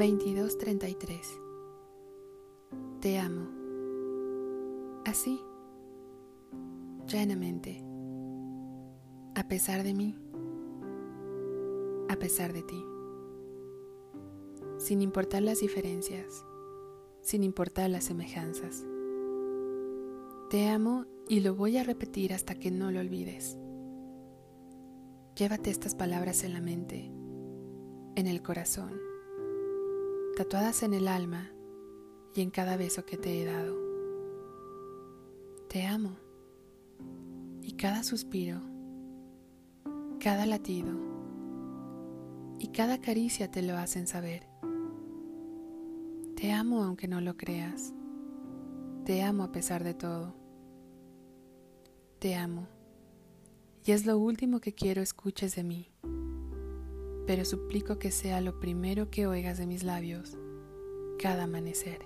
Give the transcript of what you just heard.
22:33 Te amo. Así, llanamente, a pesar de mí, a pesar de ti, sin importar las diferencias, sin importar las semejanzas. Te amo y lo voy a repetir hasta que no lo olvides. Llévate estas palabras en la mente, en el corazón, tatuadas en el alma y en cada beso que te he dado. Te amo y cada suspiro, cada latido y cada caricia te lo hacen saber. Te amo aunque no lo creas. Te amo a pesar de todo. Te amo y es lo último que quiero escuches de mí, pero suplico que sea lo primero que oigas de mis labios cada amanecer.